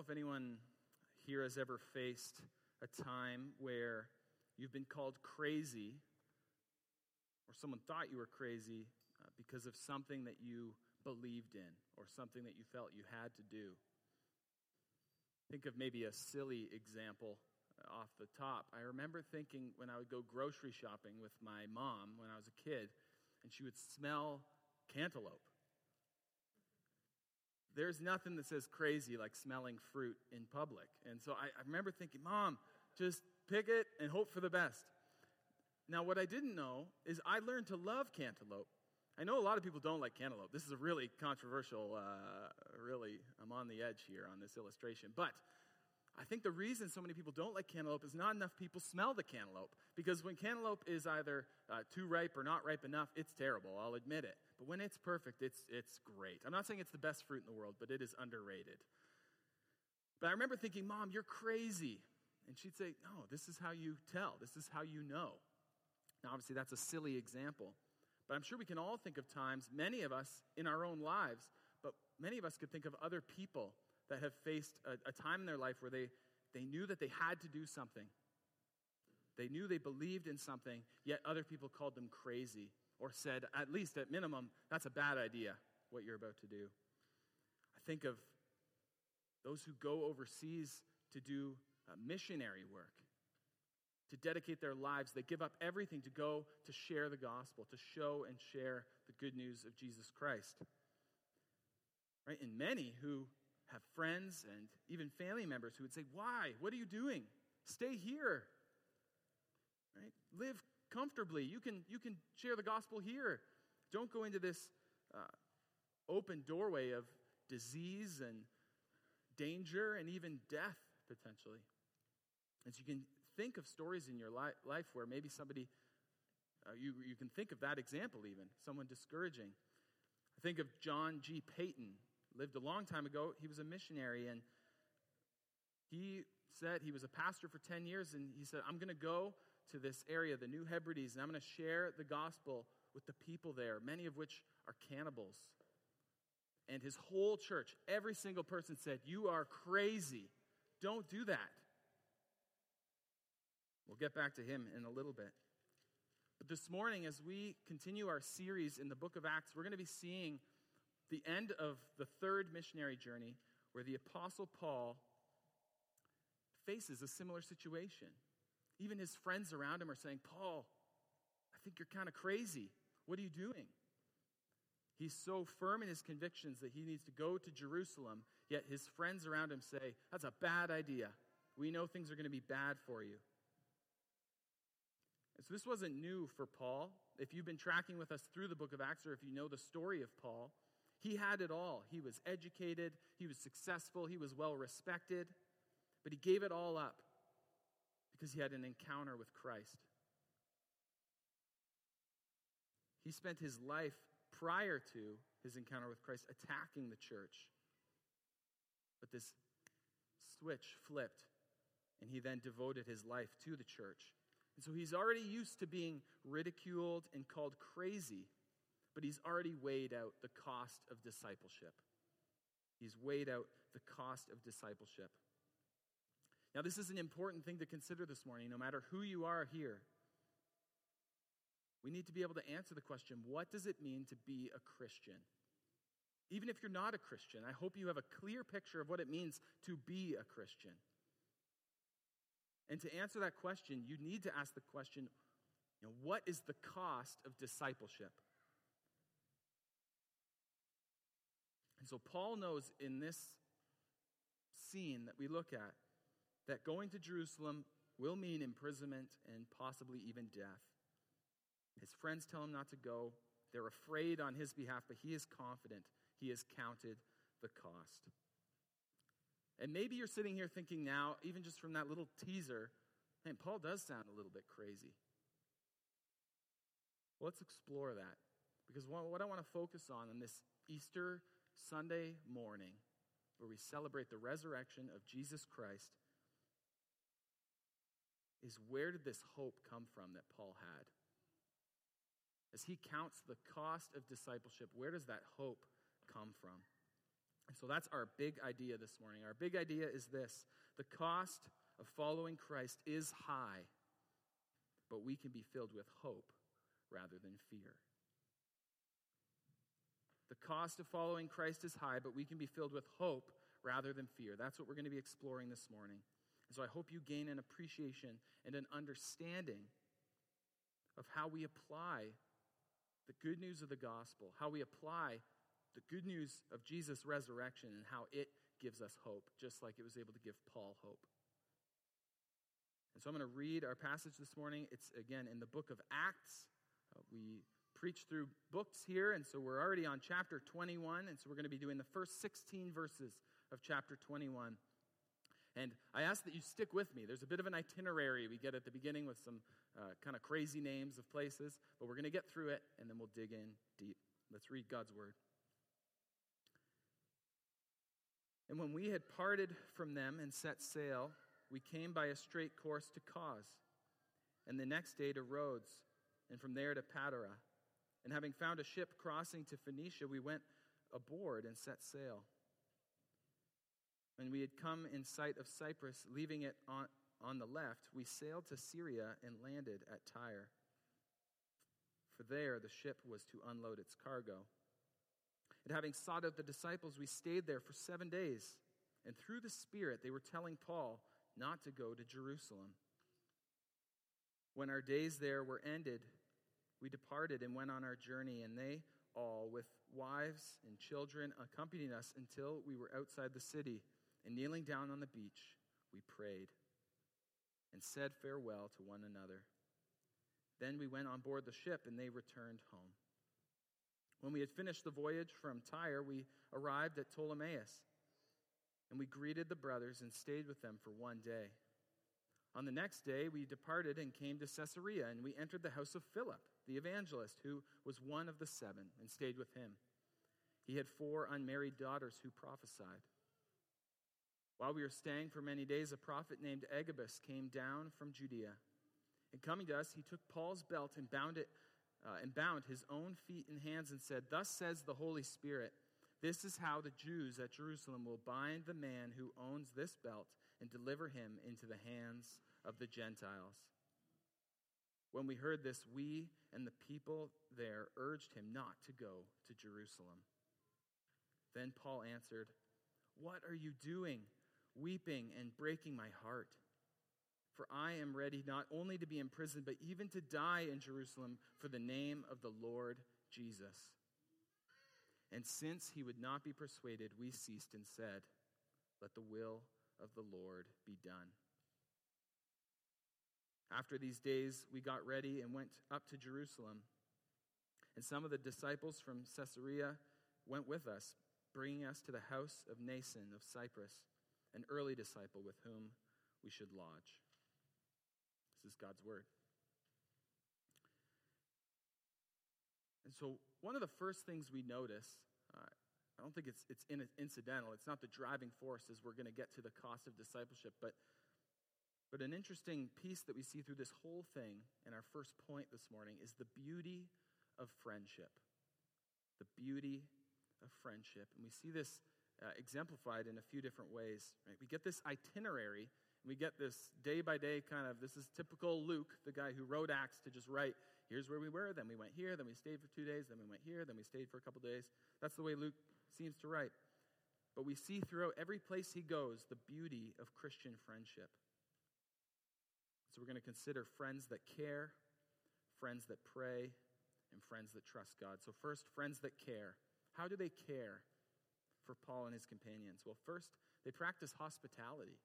if anyone here has ever faced a time where you've been called crazy or someone thought you were crazy uh, because of something that you believed in or something that you felt you had to do. Think of maybe a silly example uh, off the top. I remember thinking when I would go grocery shopping with my mom when I was a kid, and she would smell cantaloupe. There's nothing that says crazy like smelling fruit in public. And so I, I remember thinking, Mom, just pick it and hope for the best. Now, what I didn't know is I learned to love cantaloupe. I know a lot of people don't like cantaloupe. This is a really controversial, uh, really, I'm on the edge here on this illustration. But I think the reason so many people don't like cantaloupe is not enough people smell the cantaloupe. Because when cantaloupe is either uh, too ripe or not ripe enough, it's terrible, I'll admit it. But when it's perfect, it's, it's great. I'm not saying it's the best fruit in the world, but it is underrated. But I remember thinking, Mom, you're crazy. And she'd say, No, this is how you tell, this is how you know. Now, obviously, that's a silly example. But I'm sure we can all think of times, many of us in our own lives, but many of us could think of other people that have faced a, a time in their life where they, they knew that they had to do something. They knew they believed in something, yet other people called them crazy or said, at least at minimum, that's a bad idea, what you're about to do. I think of those who go overseas to do uh, missionary work, to dedicate their lives. They give up everything to go to share the gospel, to show and share the good news of Jesus Christ. Right? And many who have friends and even family members who would say, Why? What are you doing? Stay here. Right? Live comfortably. You can, you can share the gospel here. Don't go into this uh, open doorway of disease and danger and even death, potentially. As you can think of stories in your li- life where maybe somebody, uh, you, you can think of that example even, someone discouraging. I think of John G. Paton, lived a long time ago. He was a missionary, and he said he was a pastor for 10 years, and he said, I'm going to go to this area, the New Hebrides, and I'm going to share the gospel with the people there, many of which are cannibals. And his whole church, every single person said, You are crazy. Don't do that. We'll get back to him in a little bit. But this morning, as we continue our series in the book of Acts, we're going to be seeing the end of the third missionary journey where the Apostle Paul faces a similar situation. Even his friends around him are saying, Paul, I think you're kind of crazy. What are you doing? He's so firm in his convictions that he needs to go to Jerusalem, yet his friends around him say, That's a bad idea. We know things are going to be bad for you. And so this wasn't new for Paul. If you've been tracking with us through the book of Acts, or if you know the story of Paul, he had it all. He was educated, he was successful, he was well respected, but he gave it all up because he had an encounter with Christ. He spent his life prior to his encounter with Christ attacking the church. But this switch flipped, and he then devoted his life to the church. And so he's already used to being ridiculed and called crazy, but he's already weighed out the cost of discipleship. He's weighed out the cost of discipleship. Now, this is an important thing to consider this morning, no matter who you are here. We need to be able to answer the question what does it mean to be a Christian? Even if you're not a Christian, I hope you have a clear picture of what it means to be a Christian. And to answer that question, you need to ask the question you know, what is the cost of discipleship? And so Paul knows in this scene that we look at that going to Jerusalem will mean imprisonment and possibly even death. His friends tell him not to go. They're afraid on his behalf, but he is confident. He has counted the cost. And maybe you're sitting here thinking now, even just from that little teaser, man, Paul does sound a little bit crazy. Well, let's explore that. Because what I want to focus on in this Easter Sunday morning, where we celebrate the resurrection of Jesus Christ, is where did this hope come from that Paul had? As he counts the cost of discipleship, where does that hope come from? And so that's our big idea this morning. Our big idea is this the cost of following Christ is high, but we can be filled with hope rather than fear. The cost of following Christ is high, but we can be filled with hope rather than fear. That's what we're going to be exploring this morning. And so I hope you gain an appreciation and an understanding of how we apply the good news of the gospel, how we apply the good news of Jesus' resurrection, and how it gives us hope, just like it was able to give Paul hope. And so I'm going to read our passage this morning. It's again in the book of Acts. Uh, we preach through books here, and so we're already on chapter 21, and so we're going to be doing the first 16 verses of chapter 21. And I ask that you stick with me. There's a bit of an itinerary we get at the beginning with some uh, kind of crazy names of places, but we're going to get through it, and then we'll dig in deep. Let's read God's word. And when we had parted from them and set sail, we came by a straight course to Cos, and the next day to Rhodes, and from there to Patara. And having found a ship crossing to Phoenicia, we went aboard and set sail. When we had come in sight of Cyprus, leaving it on, on the left, we sailed to Syria and landed at Tyre. For there the ship was to unload its cargo. And having sought out the disciples, we stayed there for seven days. And through the Spirit, they were telling Paul not to go to Jerusalem. When our days there were ended, we departed and went on our journey, and they all, with wives and children, accompanied us until we were outside the city. And kneeling down on the beach, we prayed and said farewell to one another. Then we went on board the ship, and they returned home. When we had finished the voyage from Tyre, we arrived at Ptolemais, and we greeted the brothers and stayed with them for one day. On the next day, we departed and came to Caesarea, and we entered the house of Philip, the evangelist, who was one of the seven, and stayed with him. He had four unmarried daughters who prophesied. While we were staying for many days, a prophet named Agabus came down from Judea. And coming to us, he took Paul's belt and bound it uh, and bound his own feet and hands and said, Thus says the Holy Spirit, this is how the Jews at Jerusalem will bind the man who owns this belt and deliver him into the hands of the Gentiles. When we heard this, we and the people there urged him not to go to Jerusalem. Then Paul answered, What are you doing, weeping and breaking my heart? For I am ready not only to be imprisoned, but even to die in Jerusalem for the name of the Lord Jesus. And since he would not be persuaded, we ceased and said, Let the will of the Lord be done. After these days, we got ready and went up to Jerusalem. And some of the disciples from Caesarea went with us, bringing us to the house of Mnason of Cyprus, an early disciple with whom we should lodge. This is God's word. And so, one of the first things we notice, uh, I don't think it's, it's incidental, it's not the driving force as we're going to get to the cost of discipleship, but, but an interesting piece that we see through this whole thing in our first point this morning is the beauty of friendship. The beauty of friendship. And we see this uh, exemplified in a few different ways. Right? We get this itinerary we get this day by day kind of this is typical Luke, the guy who wrote Acts, to just write, here's where we were, then we went here, then we stayed for two days, then we went here, then we stayed for a couple days. That's the way Luke seems to write. But we see throughout every place he goes the beauty of Christian friendship. So we're going to consider friends that care, friends that pray, and friends that trust God. So, first, friends that care. How do they care for Paul and his companions? Well, first, they practice hospitality.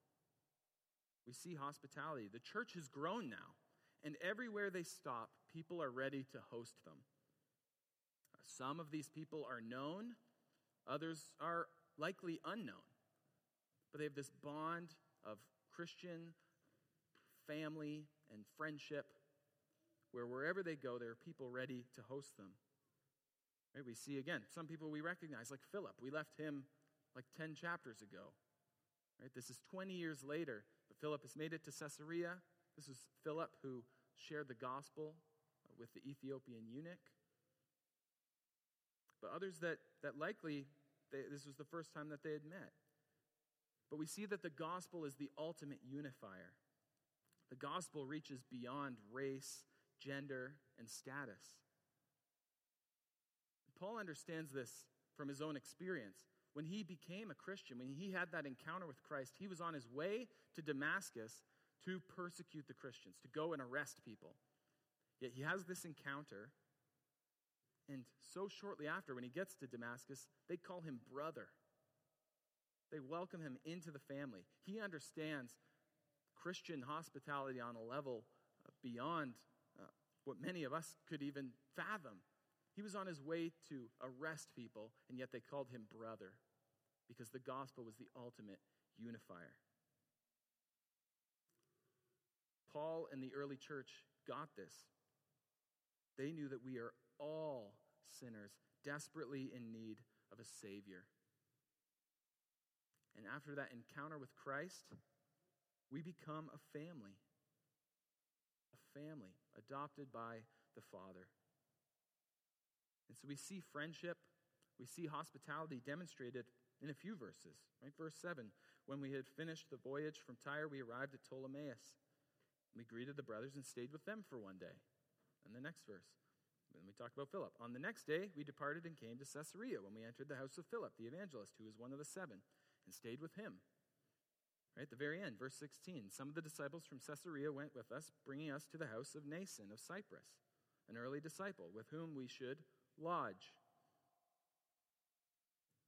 We see hospitality. The church has grown now, and everywhere they stop, people are ready to host them. Some of these people are known, others are likely unknown. But they have this bond of Christian family and friendship where wherever they go, there are people ready to host them. Right? We see again some people we recognize, like Philip. We left him like 10 chapters ago. Right? This is 20 years later, but Philip has made it to Caesarea. This is Philip who shared the gospel with the Ethiopian eunuch. But others that, that likely They, this was the first time that they had met. But we see that the gospel is the ultimate unifier. The gospel reaches beyond race, gender, and status. Paul understands this from his own experience. When he became a Christian, when he had that encounter with Christ, he was on his way to Damascus to persecute the Christians, to go and arrest people. Yet he has this encounter, and so shortly after, when he gets to Damascus, they call him brother. They welcome him into the family. He understands Christian hospitality on a level uh, beyond uh, what many of us could even fathom. He was on his way to arrest people, and yet they called him brother because the gospel was the ultimate unifier. Paul and the early church got this. They knew that we are all sinners, desperately in need of a Savior. And after that encounter with Christ, we become a family. A family adopted by the Father. And so we see friendship, we see hospitality demonstrated in a few verses. Right? Verse 7 When we had finished the voyage from Tyre, we arrived at Ptolemais. We greeted the brothers and stayed with them for one day. And the next verse. Then we talked about Philip. On the next day, we departed and came to Caesarea when we entered the house of Philip, the evangelist, who was one of the seven, and stayed with him. Right at the very end, verse 16. Some of the disciples from Caesarea went with us, bringing us to the house of Mnason of Cyprus, an early disciple, with whom we should lodge.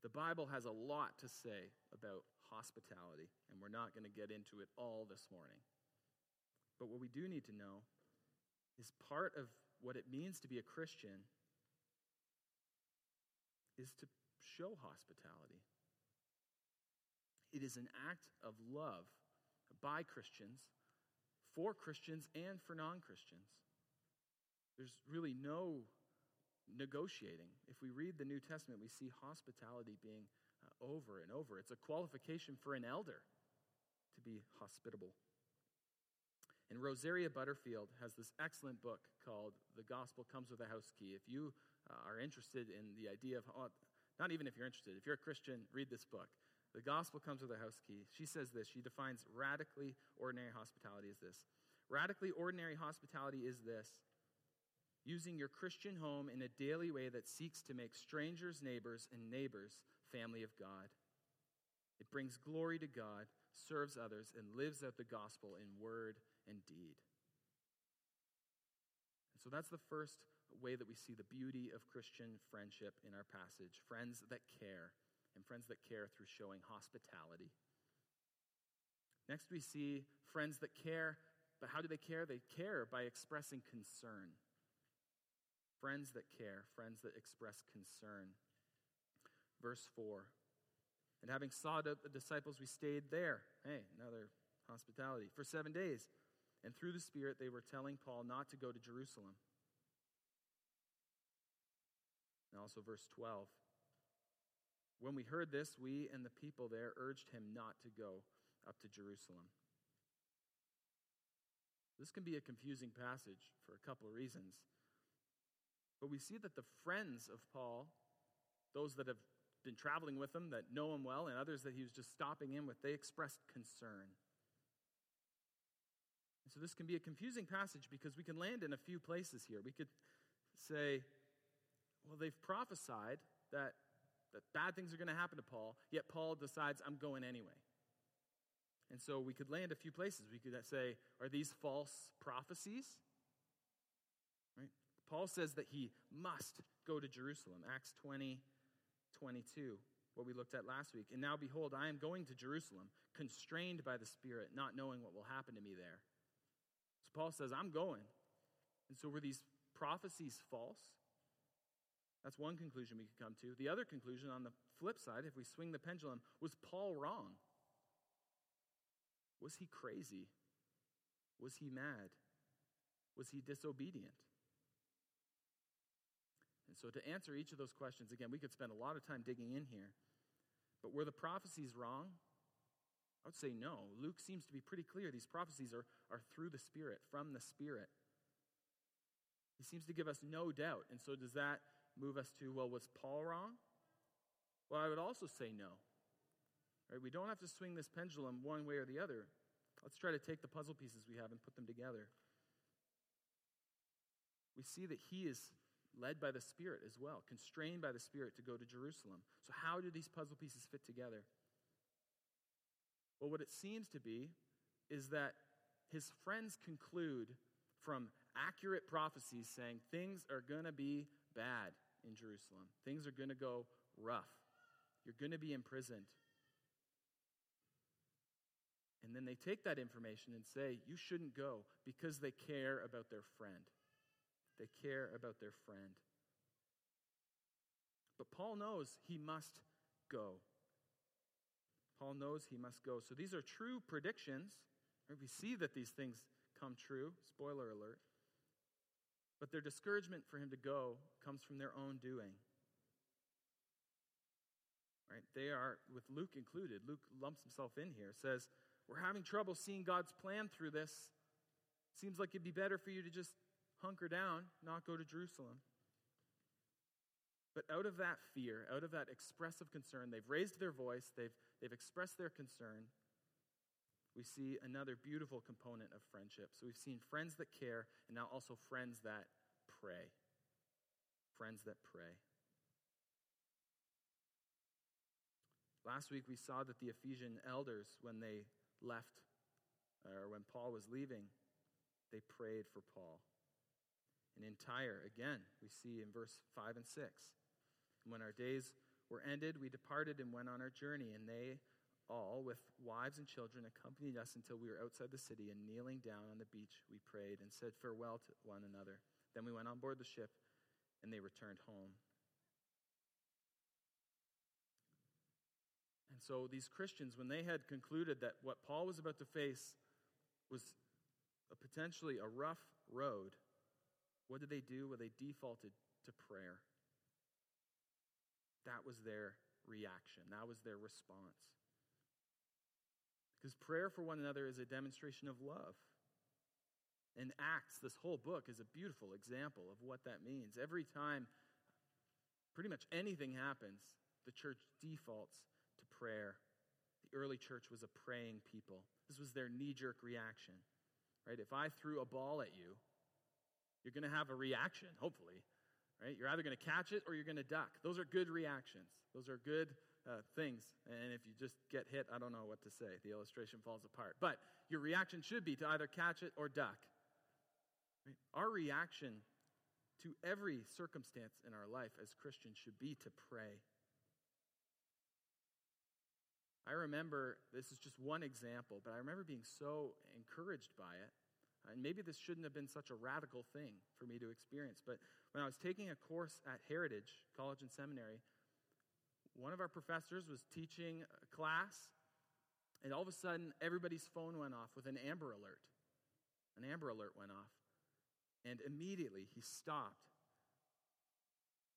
The Bible has a lot to say about hospitality, and we're not going to get into it all this morning. But what we do need to know is part of what it means to be a Christian is to show hospitality. It is an act of love by Christians, for Christians, and for non Christians. There's really no negotiating. If we read the New Testament, we see hospitality being uh, over and over. It's a qualification for an elder to be hospitable. And Rosaria Butterfield has this excellent book called The Gospel Comes with a House Key. If you uh, are interested in the idea of, uh, not even if you're interested, if you're a Christian, read this book. The Gospel Comes with a House Key. She says this. She defines radically ordinary hospitality as this Radically ordinary hospitality is this using your Christian home in a daily way that seeks to make strangers neighbors and neighbors family of God. It brings glory to God, serves others, and lives out the gospel in word and deed. And so that's the first way that we see the beauty of Christian friendship in our passage friends that care, and friends that care through showing hospitality. Next, we see friends that care, but how do they care? They care by expressing concern. Friends that care, friends that express concern. Verse 4 And having sought out the disciples, we stayed there. Hey, another hospitality. For seven days. And through the Spirit, they were telling Paul not to go to Jerusalem. And also, verse 12. When we heard this, we and the people there urged him not to go up to Jerusalem. This can be a confusing passage for a couple of reasons. But we see that the friends of Paul, those that have been traveling with him, that know him well, and others that he was just stopping in with, they expressed concern. And so this can be a confusing passage because we can land in a few places here. We could say, well, they've prophesied that, that bad things are going to happen to Paul, yet Paul decides, I'm going anyway. And so we could land a few places. We could say, are these false prophecies? Right? Paul says that he must go to Jerusalem. Acts 20, 22, what we looked at last week. And now, behold, I am going to Jerusalem, constrained by the Spirit, not knowing what will happen to me there. So Paul says, I'm going. And so were these prophecies false? That's one conclusion we could come to. The other conclusion, on the flip side, if we swing the pendulum, was Paul wrong? Was he crazy? Was he mad? Was he disobedient? And so, to answer each of those questions, again, we could spend a lot of time digging in here. But were the prophecies wrong? I would say no. Luke seems to be pretty clear. These prophecies are, are through the Spirit, from the Spirit. He seems to give us no doubt. And so, does that move us to, well, was Paul wrong? Well, I would also say no. Right? We don't have to swing this pendulum one way or the other. Let's try to take the puzzle pieces we have and put them together. We see that he is led by the Spirit as well, constrained by the Spirit to go to Jerusalem. So, how do these puzzle pieces fit together? Well, what it seems to be is that his friends conclude from accurate prophecies saying things are going to be bad in Jerusalem, things are going to go rough, you're going to be imprisoned. And then they take that information and say, You shouldn't go because they care about their friend. They care about their friend. But Paul knows he must go. Paul knows he must go. So these are true predictions. We see that these things come true. Spoiler alert. But their discouragement for him to go comes from their own doing. Right? They are, with Luke included, Luke lumps himself in here, says, We're having trouble seeing God's plan through this. Seems like it'd be better for you to just hunker down, not go to Jerusalem. But out of that fear, out of that expressive concern, they've raised their voice, they've, they've expressed their concern. We see another beautiful component of friendship. So we've seen friends that care, and now also friends that pray. Friends that pray. Last week we saw that the Ephesian elders, when they left, or when Paul was leaving, they prayed for Paul and in Tyre, Again, we see in verse 5 and 6. when our days were ended, we departed and went on our journey, and they all, with wives and children, accompanied us until we were outside the city, and kneeling down on the beach, we prayed and said farewell to one another. Then we went on board the ship, and they returned home. And so these Christians, when they had concluded that what Paul was about to face was a potentially a rough road, what did they do? Well, they defaulted to prayer. That was their reaction, that was their response. Because prayer for one another is a demonstration of love. And Acts, this whole book, is a beautiful example of what that means. Every time pretty much anything happens, the church defaults to prayer. The early church was a praying people. This was their knee jerk reaction. Right? If I threw a ball at you, you're going to have a reaction, hopefully. Right? You're either going to catch it or you're going to duck. Those are good reactions. Those are good uh, things. And if you just get hit, I don't know what to say. The illustration falls apart. But your reaction should be to either catch it or duck. Our reaction to every circumstance in our life as Christians should be to pray. I remember, this is just one example, but I remember being so encouraged by it and maybe this shouldn't have been such a radical thing for me to experience, but when I was taking a course at Heritage College and Seminary, one of our professors was teaching a class, and all of a sudden, everybody's phone went off with an Amber Alert. An Amber Alert went off. And immediately he stopped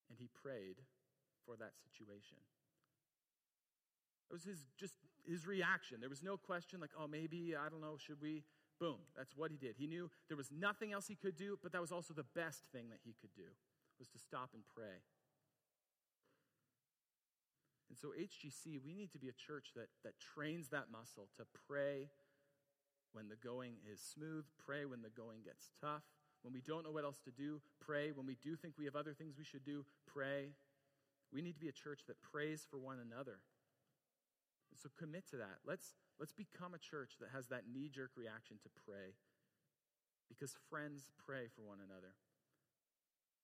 and he prayed for that situation. It was his just his reaction. There was no question like, oh, maybe, I don't know, should we Boom, that's what he did. He knew there was nothing else he could do, but that was also the best thing that he could do, was to stop and pray. And so HGC, we need to be a church that, that trains that muscle to pray when the going is smooth, pray when the going gets tough. When we don't know what else to do, pray. When we do think we have other things we should do, pray. We need to be a church that prays for one another. And so commit to that. Let's Let's become a church that has that knee jerk reaction to pray because friends pray for one another.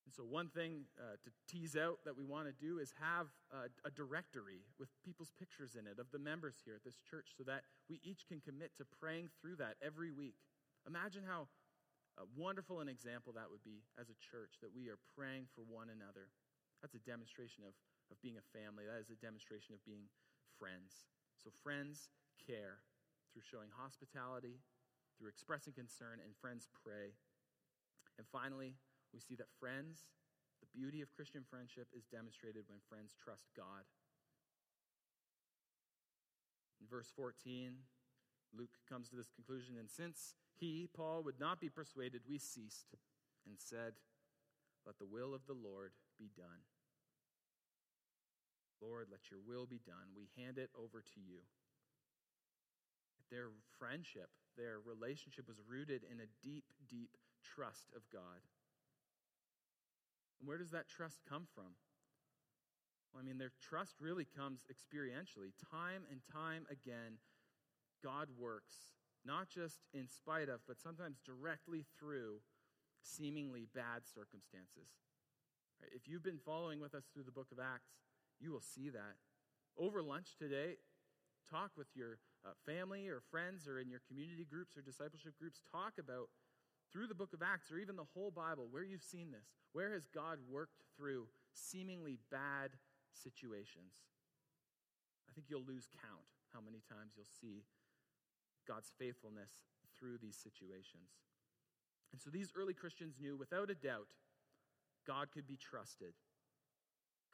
And so, one thing uh, to tease out that we want to do is have a, a, directory with people's pictures in it of the members here at this church so that we each can commit to praying through that every week. Imagine how uh, wonderful an example that would be as a church that we are praying for one another. That's a demonstration of, of being a family, that is a demonstration of being friends. So, friends, care, through showing hospitality, through expressing concern, and friends pray. And finally, we see that friends, the beauty of Christian friendship is demonstrated when friends trust God. In verse 14, Luke comes to this conclusion, and since he, Paul, would not be persuaded, we ceased and said, Let the will of the Lord be done. Lord, let your will be done. We hand it over to you. Their friendship, their relationship was rooted in a deep, deep trust of God. And where does that trust come from? Well, I mean, their trust really comes experientially. Time and time again, God works, not just in spite of, but sometimes directly through seemingly bad circumstances. If you've been following with us through the book of Acts, you will see that. Over lunch today, talk with your uh, family or friends or in your community groups or discipleship groups. Talk about through the book of Acts or even the whole Bible where you've seen this. Where has God worked through seemingly bad situations? I think you'll lose count how many times you'll see God's faithfulness through these situations. And so these early Christians knew without a doubt God could be trusted.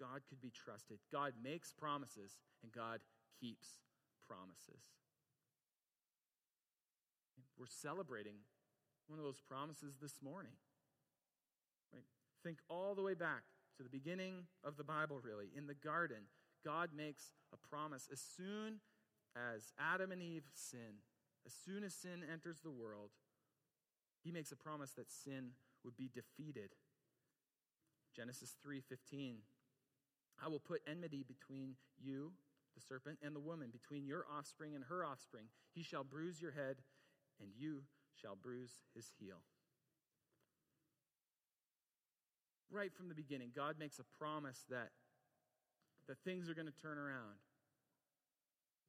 God could be trusted. God makes promises and God keeps promises. We're celebrating one of those promises this morning. Right? Think all the way back to the beginning of the Bible, really. In the garden, God makes a promise as soon as Adam and Eve sin, as soon as sin enters the world, he makes a promise that sin would be defeated. Genesis 3:15 I will put enmity between you the serpent and the woman between your offspring and her offspring he shall bruise your head and you shall bruise his heel right from the beginning God makes a promise that that things are going to turn around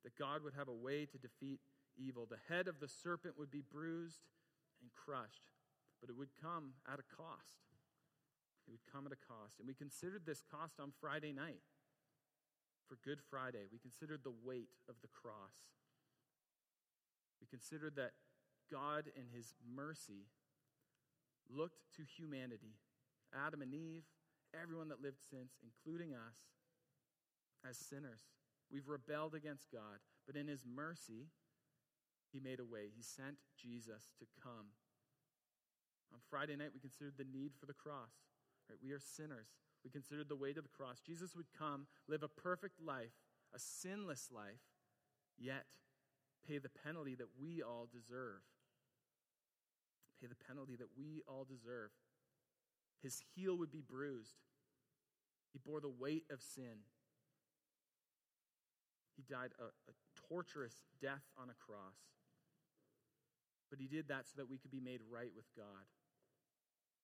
that God would have a way to defeat evil the head of the serpent would be bruised and crushed, but it would come at a cost. It would come at a cost. And we considered this cost on Friday night. For Good Friday, we considered the weight of the cross. We considered that God, in his mercy, looked to humanity, Adam and Eve, everyone that lived since, including us, as sinners. We've rebelled against God, but in his mercy, he made a way. He sent Jesus to come. On Friday night, we considered the need for the cross. Right? We are sinners. We considered the weight of the cross. Jesus would come, live a perfect life, a sinless life, yet pay the penalty that we all deserve. Pay the penalty that we all deserve. His heel would be bruised. He bore the weight of sin. He died a, a torturous death on a cross. But he did that so that we could be made right with God.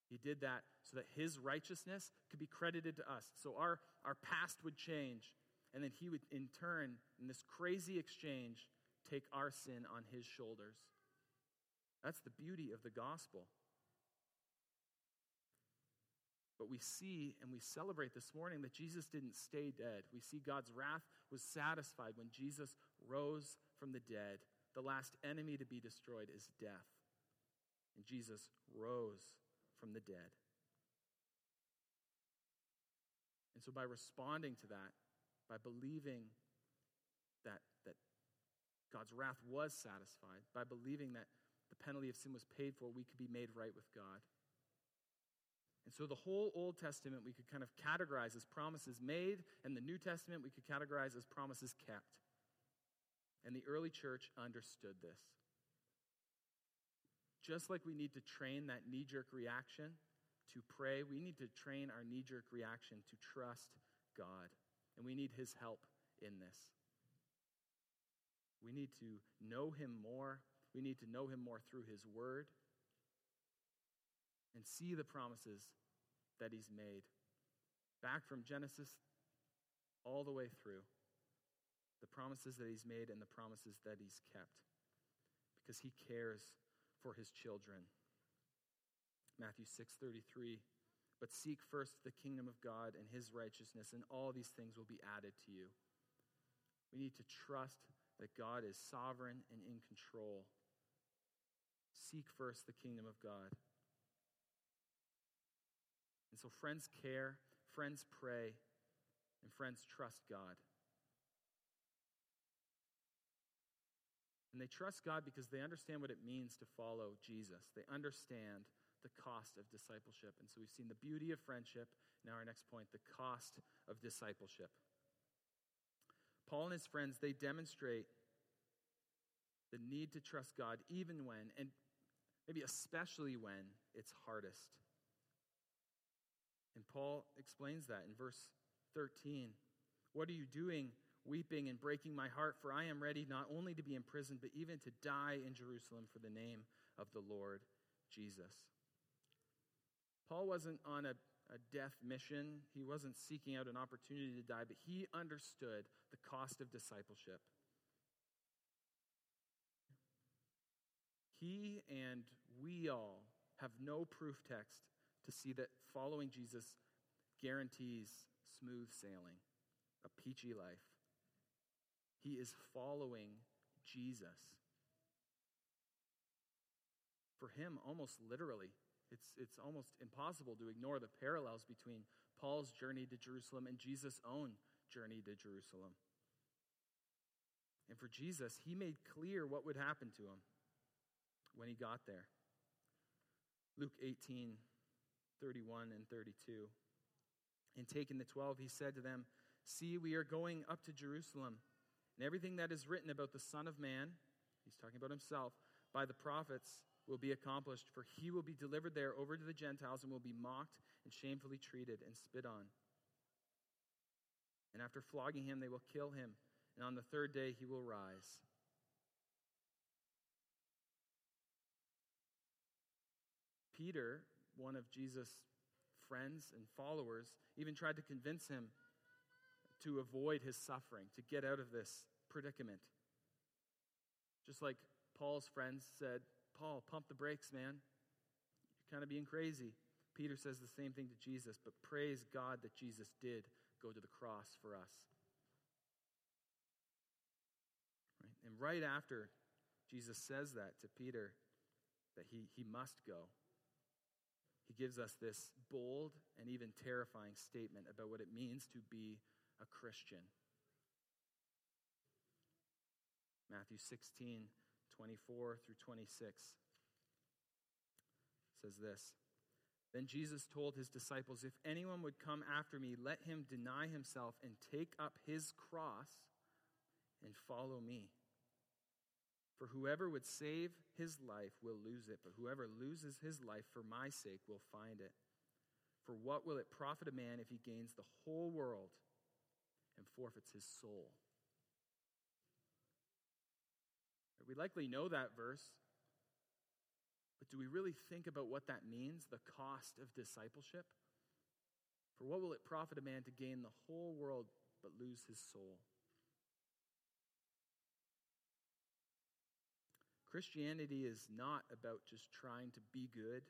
He did that so that his righteousness could be credited to us. So our, our past would change. And then he would, in turn, in this crazy exchange, take our sin on his shoulders. That's the beauty of the gospel. But we see and we celebrate this morning that Jesus didn't stay dead. We see God's wrath was satisfied when Jesus rose from the dead the last enemy to be destroyed is death. And Jesus rose from the dead. And so, by responding to that, by believing that, that God's wrath was satisfied, by believing that the penalty of sin was paid for, we could be made right with God. And so, the whole Old Testament we could kind of categorize as promises made, and the New Testament we could categorize as promises kept. And the early church understood this. Just like we need to train that knee jerk reaction to pray, we need to train our knee jerk reaction to trust God. And we need His help in this. We need to know Him more. We need to know Him more through His Word and see the promises that He's made. Back from Genesis all the way through the promises that he's made and the promises that he's kept because he cares for his children. Matthew 6:33 But seek first the kingdom of God and his righteousness and all these things will be added to you. We need to trust that God is sovereign and in control. Seek first the kingdom of God. And so friends care, friends pray, and friends trust God. And they trust God because they understand what it means to follow Jesus. They understand the cost of discipleship. And so we've seen the beauty of friendship. Now, our next point the cost of discipleship. Paul and his friends, they demonstrate the need to trust God even when, and maybe especially when, it's hardest. And Paul explains that in verse 13. What are you doing, weeping and breaking my heart? For I am ready not only to be imprisoned, but even to die in Jerusalem for the name of the Lord Jesus. Paul wasn't on a, a death mission, he wasn't seeking out an opportunity to die, but he understood the cost of discipleship. He and we all have no proof text to see that following Jesus guarantees smooth sailing, a peachy life. He is following Jesus. For him, almost literally, it's, it's almost impossible to ignore the parallels between Paul's journey to Jerusalem and Jesus' own journey to Jerusalem. And for Jesus, he made clear what would happen to him when he got there. Luke 18, 31 and 32. And taking the twelve, he said to them, See, we are going up to Jerusalem, and everything that is written about the Son of Man, he's talking about himself, by the prophets will be accomplished, for he will be delivered there over to the Gentiles and will be mocked and shamefully treated and spit on. And after flogging him, they will kill him, and on the third day he will rise. Peter, one of Jesus' friends and followers, even tried to convince him to avoid his suffering, to get out of this predicament. Just like Paul's friends said, Paul, pump the brakes, man. You're kind of being crazy. Peter says the same thing to Jesus, but praise God that Jesus did go to the cross for us. Right? And right after Jesus says that to Peter, that he, he must go, he gives us this bold and even terrifying statement about what it means to be a Christian. Matthew 16, 24 through 26 says this. Then Jesus told his disciples, If anyone would come after me, let him deny himself and take up his cross and follow me. For whoever would save his life will lose it, but whoever loses his life for my sake will find it. For what will it profit a man if he gains the whole world and forfeits his soul? We likely know that verse, but do we really think about what that means, the cost of discipleship? For what will it profit a man to gain the whole world but lose his soul? Christianity is not about just trying to be good.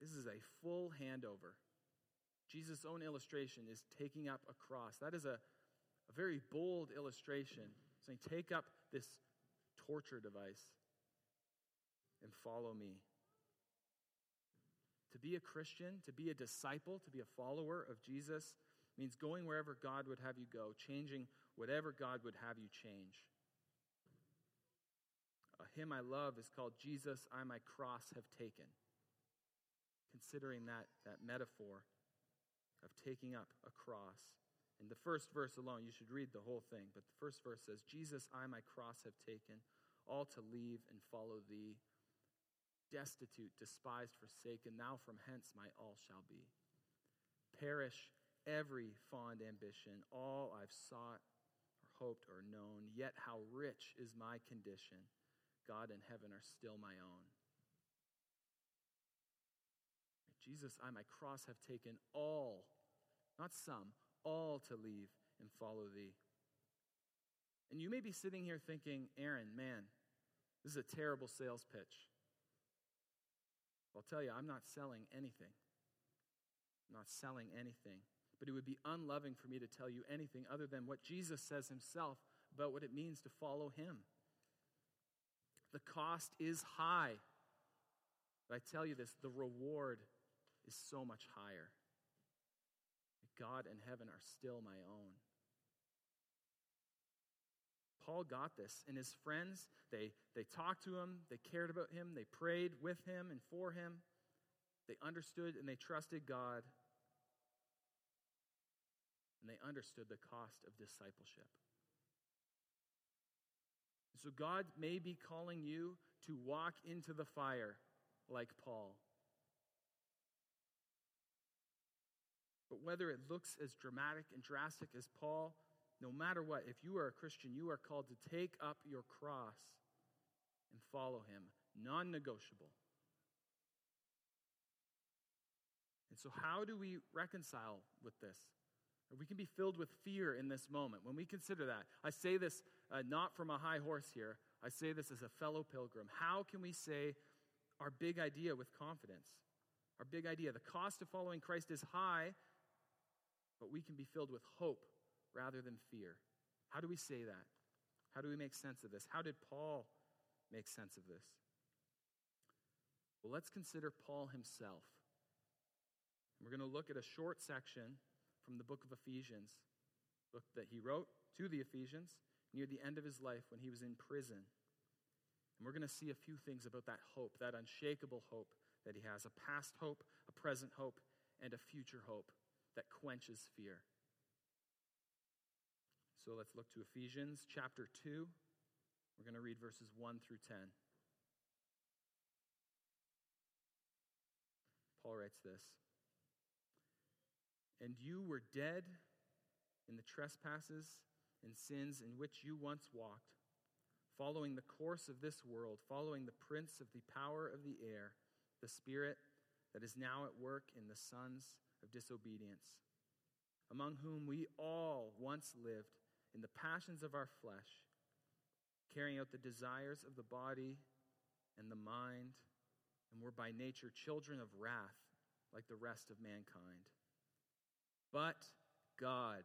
This is a full handover. Jesus' own illustration is taking up a cross. That is a, a very bold illustration, saying, Take up this torture device and follow me. To be a Christian, to be a disciple, to be a follower of Jesus means going wherever God would have you go, changing whatever God would have you change a hymn I love is called Jesus, I my cross have taken. Considering that, that metaphor of taking up a cross. In the first verse alone, you should read the whole thing, but the first verse says, Jesus, I my cross have taken, all to leave and follow thee. Destitute, despised, forsaken, now from hence my all shall be. Perish every fond ambition, all I've sought or hoped or known, yet how rich is my condition. God and heaven are still my own. Jesus, I, my cross, have taken all, not some, all to leave and follow thee. And you may be sitting here thinking, Aaron, man, this is a terrible sales pitch. I'll tell you, I'm not selling anything. I'm not selling anything. But it would be unloving for me to tell you anything other than what Jesus says himself about what it means to follow him. The cost is high. But I tell you this the reward is so much higher. God and heaven are still my own. Paul got this, and his friends, they, they talked to him, they cared about him, they prayed with him and for him. They understood and they trusted God. and they understood the cost of discipleship. So God may be calling you to walk into the fire like Paul. But whether it looks as dramatic and drastic as Paul, no matter what, if you are a Christian, you are called to take up your cross and follow him, non negotiable. And so, how do we reconcile with this? We can be filled with fear in this moment when we consider that. I say this uh, not from a high horse here, I say this as a fellow pilgrim. How can we say our big idea with confidence? Our big idea. The cost of following Christ is high, but we can be filled with hope rather than fear. How do we say that? How do we make sense of this? How did Paul make sense of this? Well, let's consider Paul himself. We're going to look at a short section from the book of Ephesians, book that he wrote to the Ephesians near the end of his life when he was in prison. And we're going to see a few things about that hope, that unshakable hope that he has a past hope, a present hope, and a future hope that quenches fear. So let's look to Ephesians chapter 2. We're going to read verses 1 through 10. Paul writes this And you were dead in the trespasses and sins in which you once walked, following the course of this world, following the prince of the power of the air, the spirit that is now at work in the sons of disobedience, among whom we all once lived in the passions of our flesh, carrying out the desires of the body and the mind, and were by nature children of wrath like the rest of mankind. But God,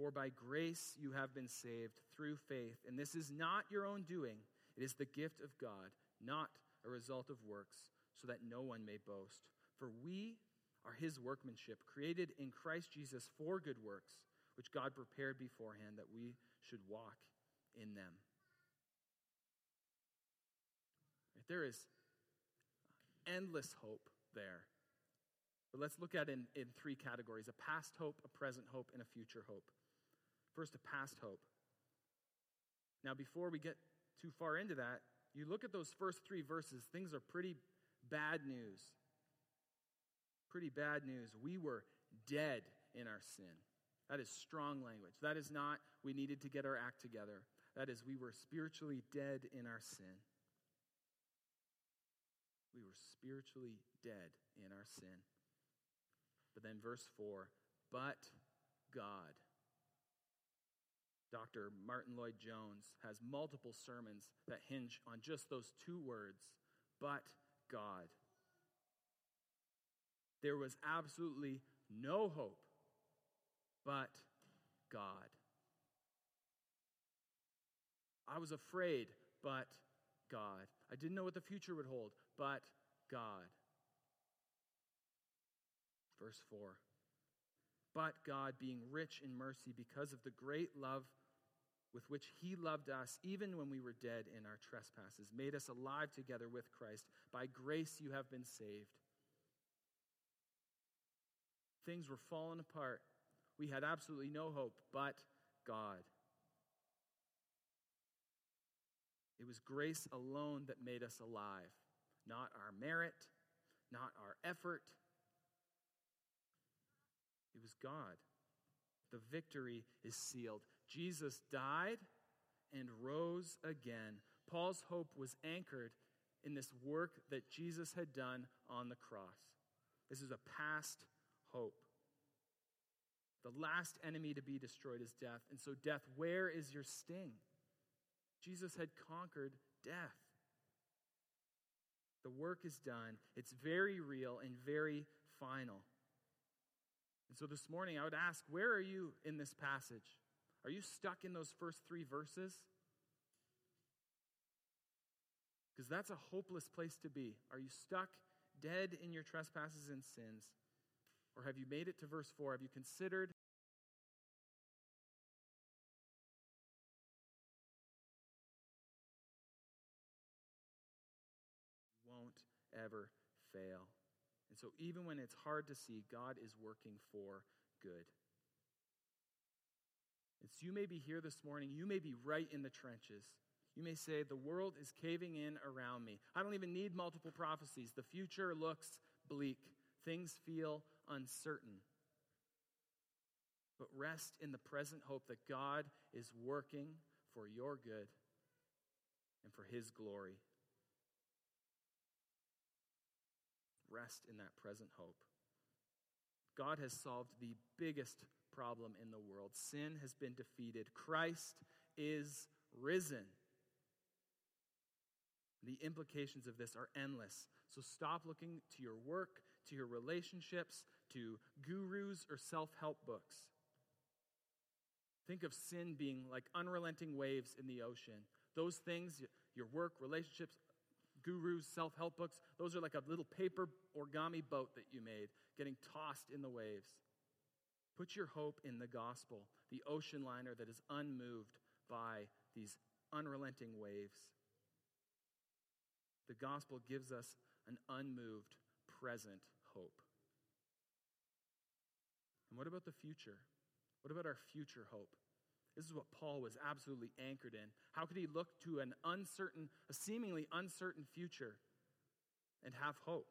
For by grace you have been saved through faith, and this is not your own doing, it is the gift of God, not a result of works, so that no one may boast. For we are his workmanship, created in Christ Jesus for good works, which God prepared beforehand that we should walk in them. There is endless hope there. But let's look at it in, in three categories a past hope, a present hope, and a future hope. First, a past hope. Now, before we get too far into that, you look at those first three verses, things are pretty bad news. Pretty bad news. We were dead in our sin. That is strong language. That is not we needed to get our act together. That is we were spiritually dead in our sin. We were spiritually dead in our sin. But then verse 4 but God. Dr. Martyn Lloyd-Jones has multiple sermons that hinge on just those two words, but God. There was absolutely no hope but God. I was afraid, but God. I didn't know what the future would hold, but God. Verse 4. But God, being rich in mercy because of the great love with which he loved us, even when we were dead in our trespasses, made us alive together with Christ. By grace you have been saved. Things were falling apart. We had absolutely no hope but God. It was grace alone that made us alive, not our merit, not our effort. Was God. The victory is sealed. Jesus died and rose again. Paul's hope was anchored in this work that Jesus had done on the cross. This is a past hope. The last enemy to be destroyed is death. And so, death, where is your sting? Jesus had conquered death. The work is done, it's very real and very final. And so this morning, I would ask, where are you in this passage? Are you stuck in those first three verses? Because that's a hopeless place to be. Are you stuck dead in your trespasses and sins? Or have you made it to verse 4? Have you considered won't ever fail? So, even when it's hard to see, God is working for good. And so, you may be here this morning, you may be right in the trenches. You may say, The world is caving in around me. I don't even need multiple prophecies. The future looks bleak, things feel uncertain. But rest in the present hope that God is working for your good and for His glory. Rest in that present hope. God has solved the biggest problem in the world. Sin has been defeated. Christ is risen. The implications of this are endless. So stop looking to your work, to your relationships, to gurus or self help books. Think of sin being like unrelenting waves in the ocean. Those things, your work, relationships, gurus, self help books, those are like a little paper origami boat that you made getting tossed in the waves. Put your hope in the gospel, the ocean liner that is unmoved by these unrelenting waves. The gospel gives us an unmoved present hope. And what about the future? What about our future hope? This is what Paul was absolutely anchored in. How could he look to an uncertain, a seemingly uncertain future and have hope?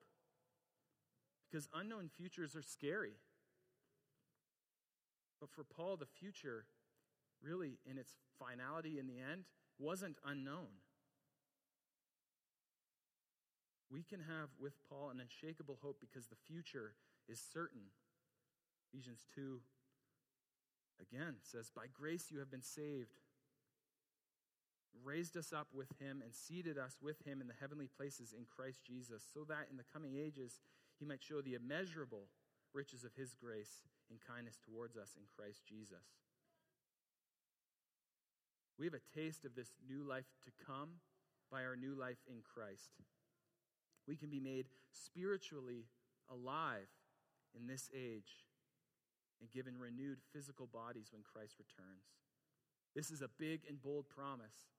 Because unknown futures are scary. But for Paul, the future, really, in its finality in the end, wasn't unknown we can have with Paul an unshakable hope because the future is certain. Ephesians 2 again says, By grace you have been saved, raised us up with him, and seated us with him in the heavenly places in Christ Jesus, so that in the coming ages he might show the immeasurable riches of his grace and kindness towards us in Christ Jesus. We have a taste of this new life to come by our new life in Christ. We can be made spiritually alive in this age and given renewed physical bodies when Christ returns. This is a big and bold promise.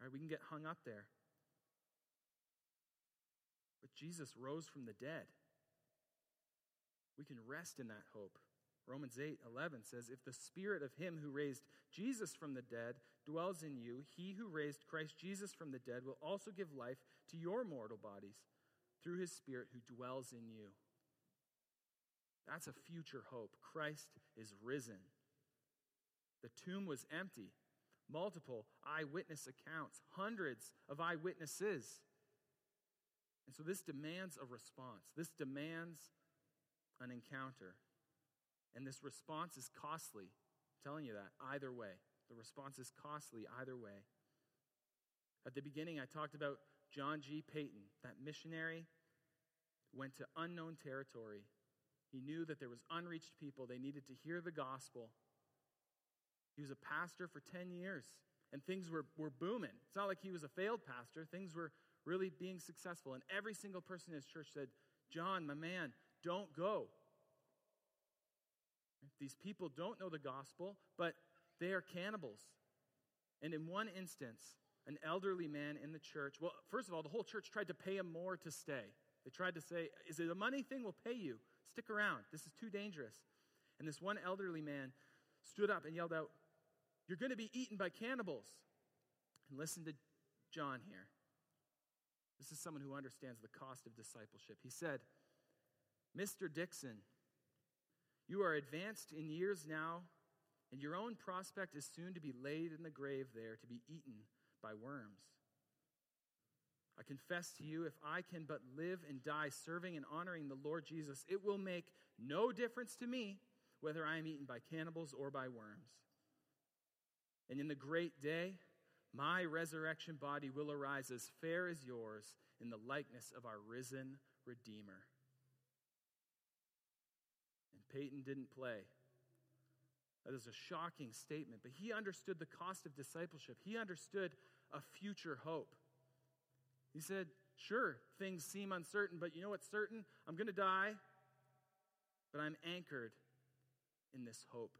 All right, we can get hung up there. But Jesus rose from the dead. We can rest in that hope. Romans 8 11 says, If the spirit of him who raised Jesus from the dead dwells in you, he who raised Christ Jesus from the dead will also give life to your mortal bodies through his Spirit who dwells in you. That's a future hope. Christ is risen. The tomb was empty. Multiple eyewitness accounts, hundreds of eyewitnesses. And so this demands a response. This demands an encounter. And this response is costly. I'm telling you that either way. The response is costly either way. At the beginning, I talked about John G. Paton, that missionary, went to unknown territory. He knew that there was unreached people. They needed to hear the gospel. He was a pastor for 10 years, and things were, were booming. It's not like he was a failed pastor. Things were really being successful. And every single person in his church said, John, my man, don't go. These people don't know the gospel, but they are cannibals. And in one instance, an elderly man in the church. Well, first of all, the whole church tried to pay him more to stay. They tried to say, Is it a money thing? We'll pay you. Stick around. This is too dangerous. And this one elderly man stood up and yelled out, You're going to be eaten by cannibals. And listen to John here. This is someone who understands the cost of discipleship. He said, Mr. Dickson, you are advanced in years now, and your own prospect is soon to be laid in the grave there to be eaten by worms. I confess to you, if I can but live and die serving and honoring the Lord Jesus, it will make no difference to me whether I am eaten by cannibals or by worms. And in the great day, my resurrection body will arise as fair as yours in the likeness of our risen Redeemer. And Paton didn't play. That is a shocking statement, but he understood the cost of discipleship. He understood a future hope. He said, Sure, things seem uncertain, but you know what's certain? I'm going to die, but I'm anchored in this hope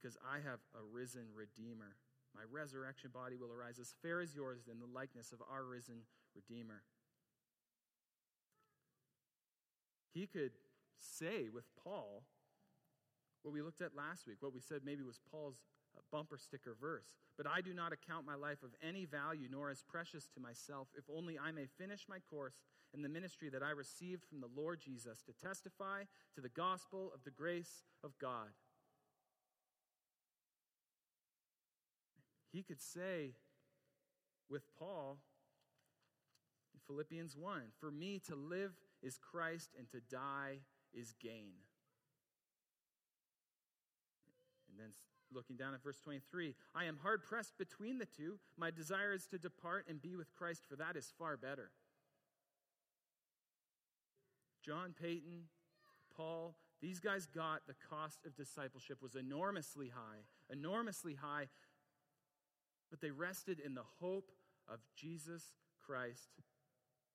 because I have a risen Redeemer. My resurrection body will arise as fair as yours in the likeness of our risen Redeemer. He could say with Paul what we looked at last week, what we said maybe was Paul's bumper sticker verse. But I do not account my life of any value, nor as precious to myself, if only I may finish my course in the ministry that I received from the Lord Jesus to testify to the gospel of the grace of God. He could say with Paul Philippians 1 For me to live is Christ, and to die is gain. And then looking down at verse 23 I am hard pressed between the two. My desire is to depart and be with Christ, for that is far better. John Paton, Paul, these guys got the cost of discipleship was enormously high, enormously high, but they rested in the hope of Jesus Christ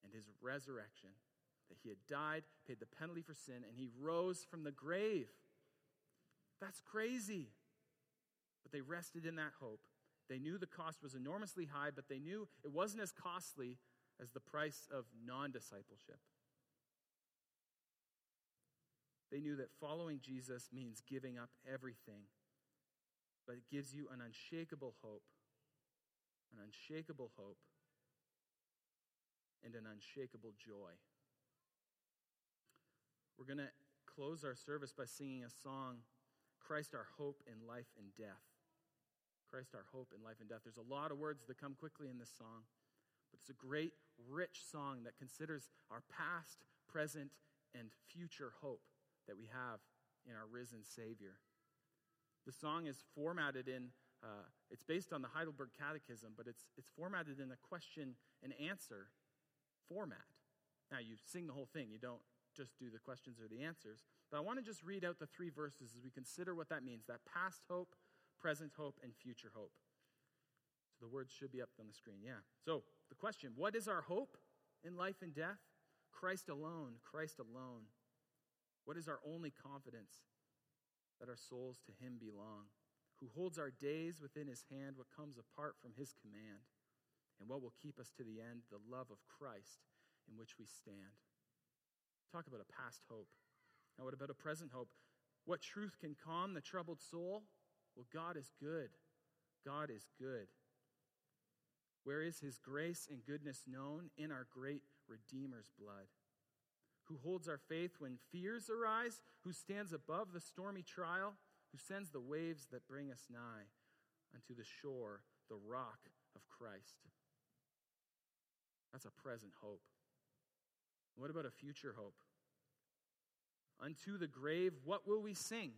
and his resurrection. That he had died, paid the penalty for sin, and he rose from the grave. That's crazy. But they rested in that hope. They knew the cost was enormously high, but they knew it wasn't as costly as the price of non discipleship. They knew that following Jesus means giving up everything, but it gives you an unshakable hope, an unshakable hope, and an unshakable joy. We're going to close our service by singing a song, Christ our hope in life and death. Christ our hope in life and death. There's a lot of words that come quickly in this song, but it's a great, rich song that considers our past, present, and future hope that we have in our risen Savior. The song is formatted in, uh, it's based on the Heidelberg Catechism, but it's, it's formatted in a question and answer format. Now, you sing the whole thing, you don't just do the questions or the answers. But I want to just read out the three verses as we consider what that means that past hope, present hope, and future hope. So the words should be up on the screen. Yeah. So the question what is our hope in life and death? Christ alone, Christ alone. What is our only confidence? That our souls to Him belong, who holds our days within His hand, what comes apart from His command, and what will keep us to the end, the love of Christ in which we stand. Talk about a past hope. Now, what about a present hope? What truth can calm the troubled soul? Well, God is good. God is good. Where is his grace and goodness known? In our great Redeemer's blood. Who holds our faith when fears arise? Who stands above the stormy trial? Who sends the waves that bring us nigh unto the shore, the rock of Christ? That's a present hope. What about a future hope? Unto the grave, what will we sing?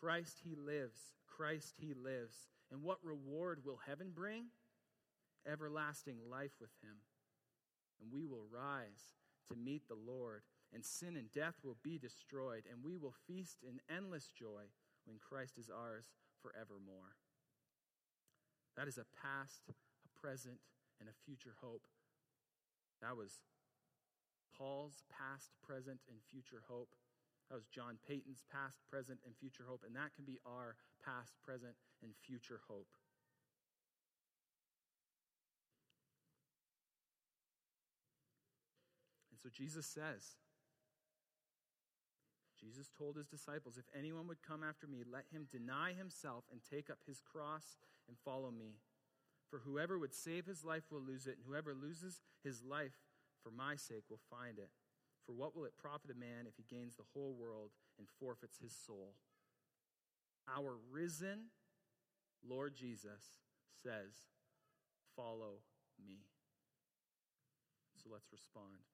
Christ he lives, Christ he lives. And what reward will heaven bring? Everlasting life with him. And we will rise to meet the Lord, and sin and death will be destroyed, and we will feast in endless joy when Christ is ours forevermore. That is a past, a present, and a future hope. That was Paul's past, present, and future hope. That was John Paton's past, present, and future hope. And that can be our past, present, and future hope. And so Jesus says, Jesus told his disciples, If anyone would come after me, let him deny himself and take up his cross and follow me. For whoever would save his life will lose it, and whoever loses his life for my sake will find it. For what will it profit a man if he gains the whole world and forfeits his soul? Our risen Lord Jesus says, Follow me. So let's respond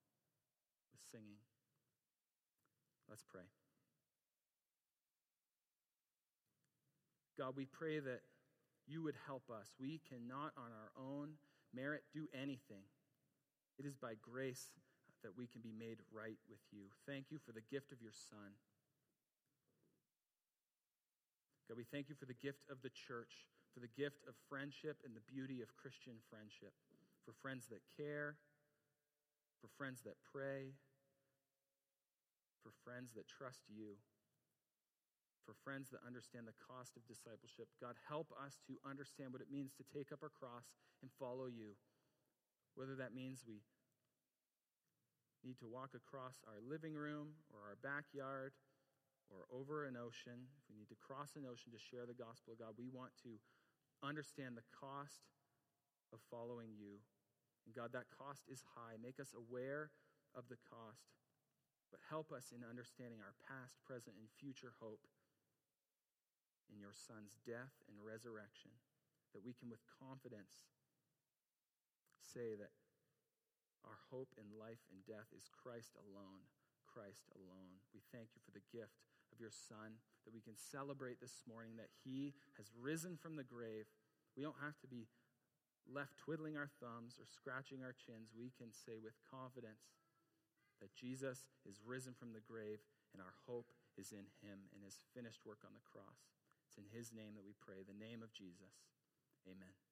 with singing. Let's pray. God, we pray that you would help us. We cannot, on our own merit, do anything. It is by grace that we can be made right with you. Thank you for the gift of your Son. God, we thank you for the gift of the church, for the gift of friendship and the beauty of Christian friendship, for friends that care, for friends that pray, for friends that trust you, for friends that understand the cost of discipleship. God, help us to understand what it means to take up our cross and follow you, whether that means we need to walk across our living room or our backyard or over an ocean, if we need to cross an ocean to share the gospel of God, we want to understand the cost of following you. And God, that cost is high. Make us aware of the cost, but help us in understanding our past, present, and future hope in your Son's death and resurrection, that we can with confidence say that our hope in life and death is Christ alone. Christ alone. We thank you for the gift of your Son that we can celebrate this morning that He has risen from the grave. We don't have to be left twiddling our thumbs or scratching our chins. We can say with confidence that Jesus is risen from the grave and our hope is in Him and His finished work on the cross. It's in His name that we pray, the name of Jesus. Amen.